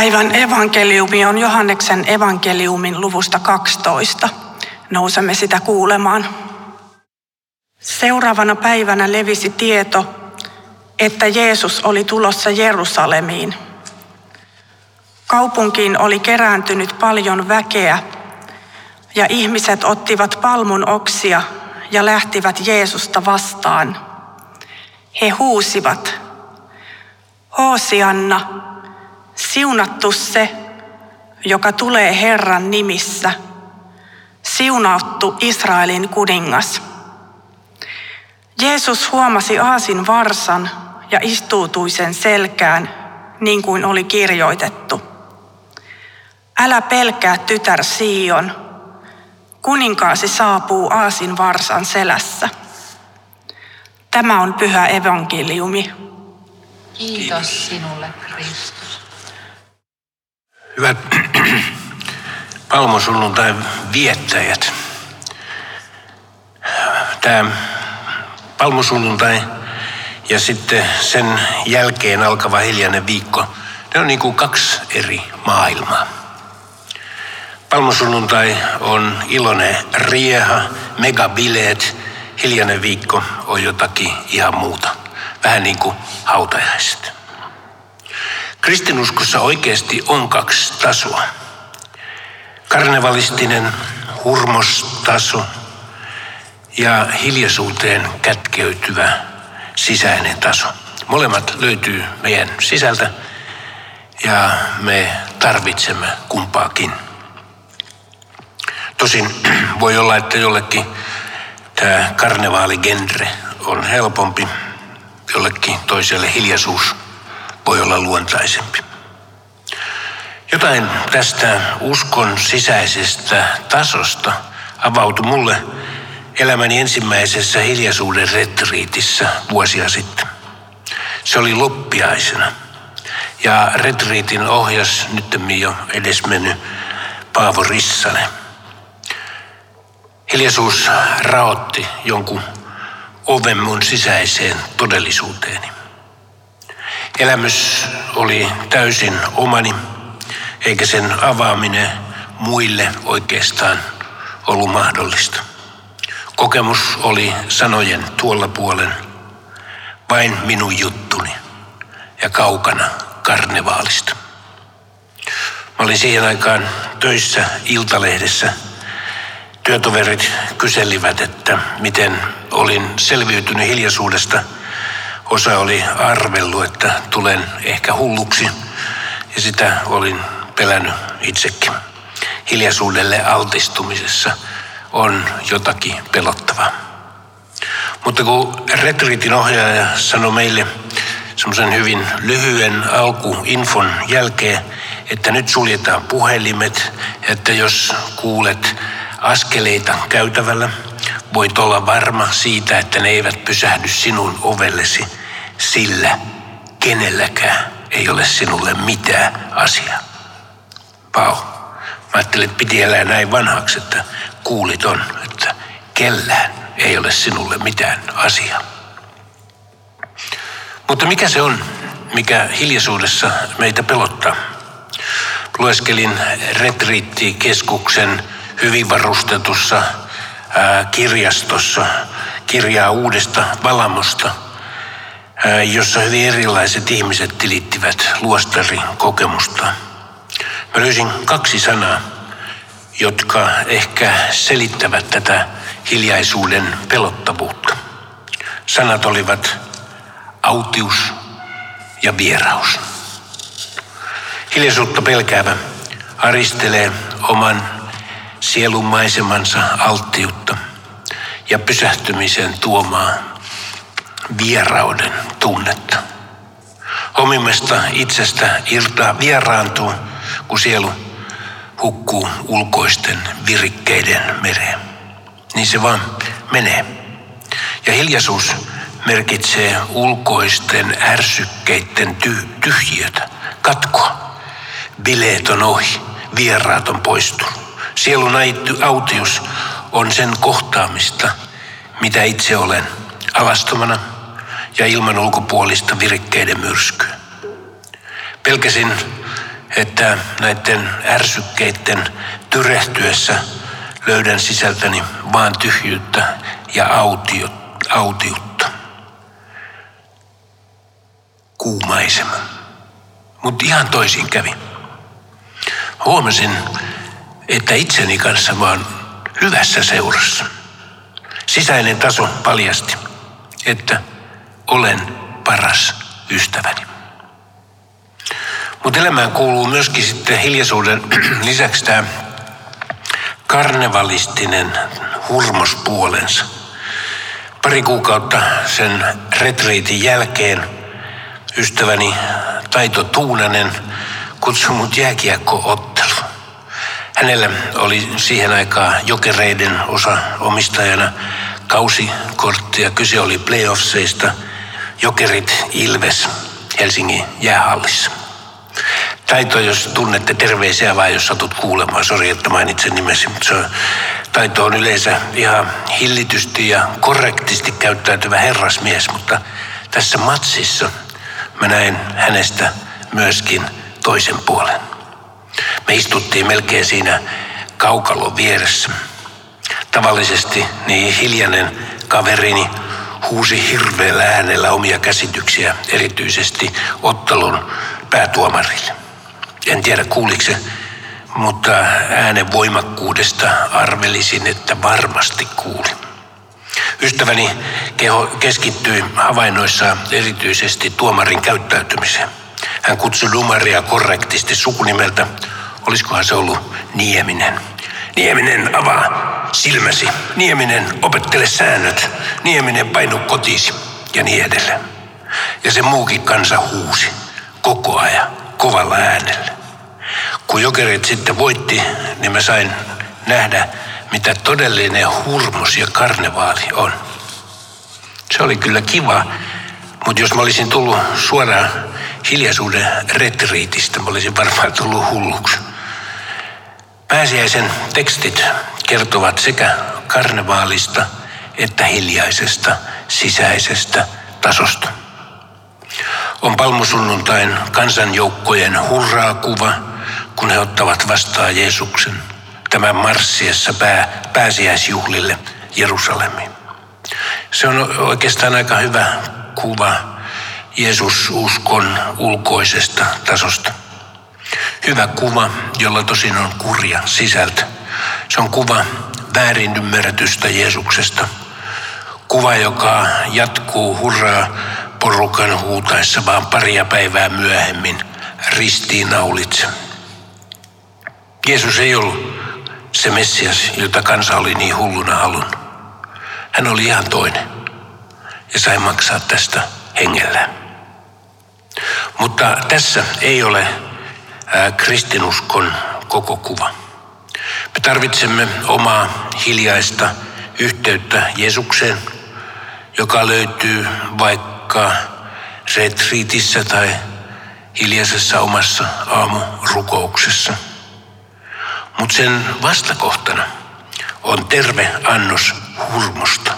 Päivän evankeliumi on Johanneksen evankeliumin luvusta 12. Nousemme sitä kuulemaan. Seuraavana päivänä levisi tieto, että Jeesus oli tulossa Jerusalemiin. Kaupunkiin oli kerääntynyt paljon väkeä ja ihmiset ottivat palmun oksia ja lähtivät Jeesusta vastaan. He huusivat, Hoosianna, siunattu se, joka tulee Herran nimissä, siunattu Israelin kuningas. Jeesus huomasi aasin varsan ja istuutui sen selkään, niin kuin oli kirjoitettu. Älä pelkää tytär Sion, kuninkaasi saapuu aasin varsan selässä. Tämä on pyhä evankeliumi. Kiitos sinulle, Kristus. Hyvät palmusunnuntain viettäjät. Tämä palmusunnuntai ja sitten sen jälkeen alkava hiljainen viikko, ne on niin kuin kaksi eri maailmaa. Palmusunnuntai on iloinen rieha, megabileet, hiljainen viikko on jotakin ihan muuta. Vähän niin kuin hautajaiset. Kristinuskossa oikeasti on kaksi tasoa. Karnevalistinen hurmostaso ja hiljaisuuteen kätkeytyvä sisäinen taso. Molemmat löytyy meidän sisältä ja me tarvitsemme kumpaakin. Tosin voi olla, että jollekin tämä karnevaaligenre on helpompi, jollekin toiselle hiljaisuus voi olla luontaisempi. Jotain tästä uskon sisäisestä tasosta avautui mulle elämäni ensimmäisessä hiljaisuuden retriitissä vuosia sitten. Se oli loppiaisena. Ja retriitin ohjas nyt jo edesmennyt Paavo Rissanen. Hiljaisuus raotti jonkun oven mun sisäiseen todellisuuteeni. Elämys oli täysin omani, eikä sen avaaminen muille oikeastaan ollut mahdollista. Kokemus oli sanojen tuolla puolen, vain minun juttuni ja kaukana karnevaalista. Mä olin siihen aikaan töissä Iltalehdessä. Työtoverit kyselivät, että miten olin selviytynyt hiljaisuudesta. Osa oli arvellut, että tulen ehkä hulluksi ja sitä olin pelännyt itsekin. Hiljaisuudelle altistumisessa – on jotakin pelottavaa. Mutta kun retriitin ohjaaja sanoi meille semmoisen hyvin lyhyen alkuinfon jälkeen, että nyt suljetaan puhelimet, että jos kuulet askeleita käytävällä, voit olla varma siitä, että ne eivät pysähdy sinun ovellesi, sillä kenelläkään ei ole sinulle mitään asiaa. Pau. Mä ajattelin, että piti elää näin vanhaksi, että kuulit on, että kellään ei ole sinulle mitään asiaa. Mutta mikä se on, mikä hiljaisuudessa meitä pelottaa? Lueskelin retriittikeskuksen hyvin varustetussa ää, kirjastossa kirjaa uudesta valamosta, jossa hyvin erilaiset ihmiset tilittivät luostarin kokemusta. Mä löysin kaksi sanaa, jotka ehkä selittävät tätä hiljaisuuden pelottavuutta. Sanat olivat autius ja vieraus. Hiljaisuutta pelkäävä aristelee oman sielun maisemansa alttiutta ja pysähtymisen tuomaa vierauden tunnetta. Omimmesta itsestä irtaa vieraantuu, kun sielu hukkuu ulkoisten virikkeiden mereen. Niin se vaan menee. Ja hiljaisuus merkitsee ulkoisten ärsykkeiden ty- tyhjiötä, katkoa. Bileet on ohi, vieraat on poistunut. Sielun autius on sen kohtaamista, mitä itse olen, alastomana ja ilman ulkopuolista virikkeiden myrskyä. Pelkäsin että näiden ärsykkeiden tyrehtyessä löydän sisältäni vaan tyhjyyttä ja autiutta. Kuumaisema. Mutta ihan toisin kävi. Huomasin, että itseni kanssa vaan hyvässä seurassa. Sisäinen taso paljasti, että olen paras ystäväni. Mutta elämään kuuluu myöskin sitten hiljaisuuden lisäksi tämä karnevalistinen hurmospuolensa. Pari kuukautta sen retriitin jälkeen ystäväni Taito Tuunanen kutsui mut jääkiekkoottelu. Hänellä oli siihen aikaan jokereiden osa omistajana kausikorttia. Kyse oli playoffseista. Jokerit Ilves Helsingin jäähallissa. Taito, jos tunnette terveisiä vai jos satut kuulemaan, sori että mainitsen nimesi, mutta se on, Taito on yleensä ihan hillitysti ja korrektisti käyttäytyvä herrasmies, mutta tässä matsissa mä näin hänestä myöskin toisen puolen. Me istuttiin melkein siinä kaukalon vieressä. Tavallisesti niin hiljainen kaverini huusi hirveällä äänellä omia käsityksiä, erityisesti ottelun päätuomarille. En tiedä kuuliko se, mutta äänen voimakkuudesta arvelisin, että varmasti kuuli. Ystäväni keho keskittyi havainnoissa erityisesti tuomarin käyttäytymiseen. Hän kutsui Dumaria korrektisti sukunimeltä. Olisikohan se ollut Nieminen? Nieminen, avaa silmäsi. Nieminen, opettele säännöt. Nieminen, painu kotiisi. Ja niin edelleen. Ja se muukin kansa huusi koko ajan kovalla äänellä. Kun jokerit sitten voitti, niin mä sain nähdä, mitä todellinen hurmus ja karnevaali on. Se oli kyllä kiva, mutta jos mä olisin tullut suoraan hiljaisuuden retriitistä, mä olisin varmaan tullut hulluksi. Pääsiäisen tekstit kertovat sekä karnevaalista että hiljaisesta sisäisestä tasosta. On palmusunnuntain kansanjoukkojen hurraa-kuva, kun he ottavat vastaan Jeesuksen tämän marssiessa pää, pääsiäisjuhlille Jerusalemiin. Se on oikeastaan aika hyvä kuva Jeesususkon ulkoisesta tasosta. Hyvä kuva, jolla tosin on kurja sisältö. Se on kuva väärin ymmärretystä Jeesuksesta. Kuva, joka jatkuu hurraa porukan huutaessa vaan paria päivää myöhemmin ristiinnaulitse. Jeesus ei ollut se Messias, jota kansa oli niin hulluna halunnut. Hän oli ihan toinen ja sai maksaa tästä hengellään. Mutta tässä ei ole kristinuskon koko kuva. Me tarvitsemme omaa hiljaista yhteyttä Jeesukseen, joka löytyy vaikka retriitissä tai hiljaisessa omassa aamurukouksessa. Mutta sen vastakohtana on terve annos hurmosta.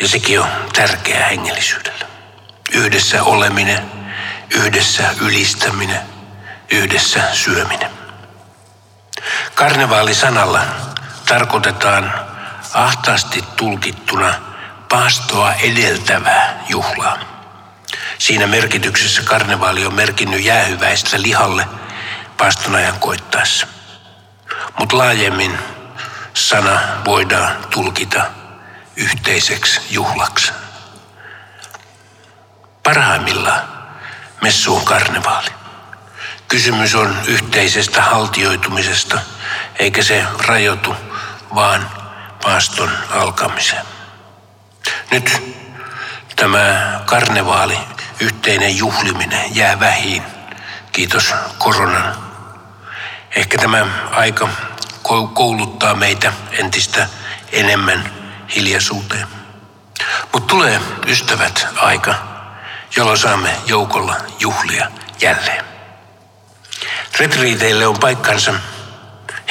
Ja sekin on tärkeää hengellisyydellä. Yhdessä oleminen, yhdessä ylistäminen, yhdessä syöminen. Karnevaalisanalla tarkoitetaan ahtaasti tulkittuna paastoa edeltävää juhlaa. Siinä merkityksessä karnevaali on merkinnyt jäähyväistä lihalle paaston ajan koittaessa. Mutta laajemmin sana voidaan tulkita yhteiseksi juhlaksi. Parhaimmillaan messu on karnevaali. Kysymys on yhteisestä haltioitumisesta, eikä se rajoitu vaan paaston alkamiseen. Nyt tämä karnevaali, yhteinen juhliminen jää vähiin, kiitos koronan. Ehkä tämä aika kouluttaa meitä entistä enemmän hiljaisuuteen. Mutta tulee, ystävät, aika, jolloin saamme joukolla juhlia jälleen. Retriiteille on paikkansa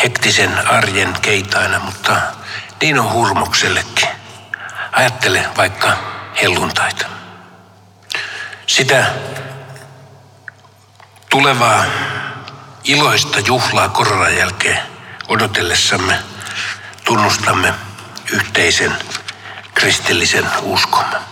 hektisen arjen keitaina, mutta niin on hurmoksellekin. Ajattele vaikka helluntaita. Sitä tulevaa iloista juhlaa koronan jälkeen odotellessamme tunnustamme yhteisen kristillisen uskomme.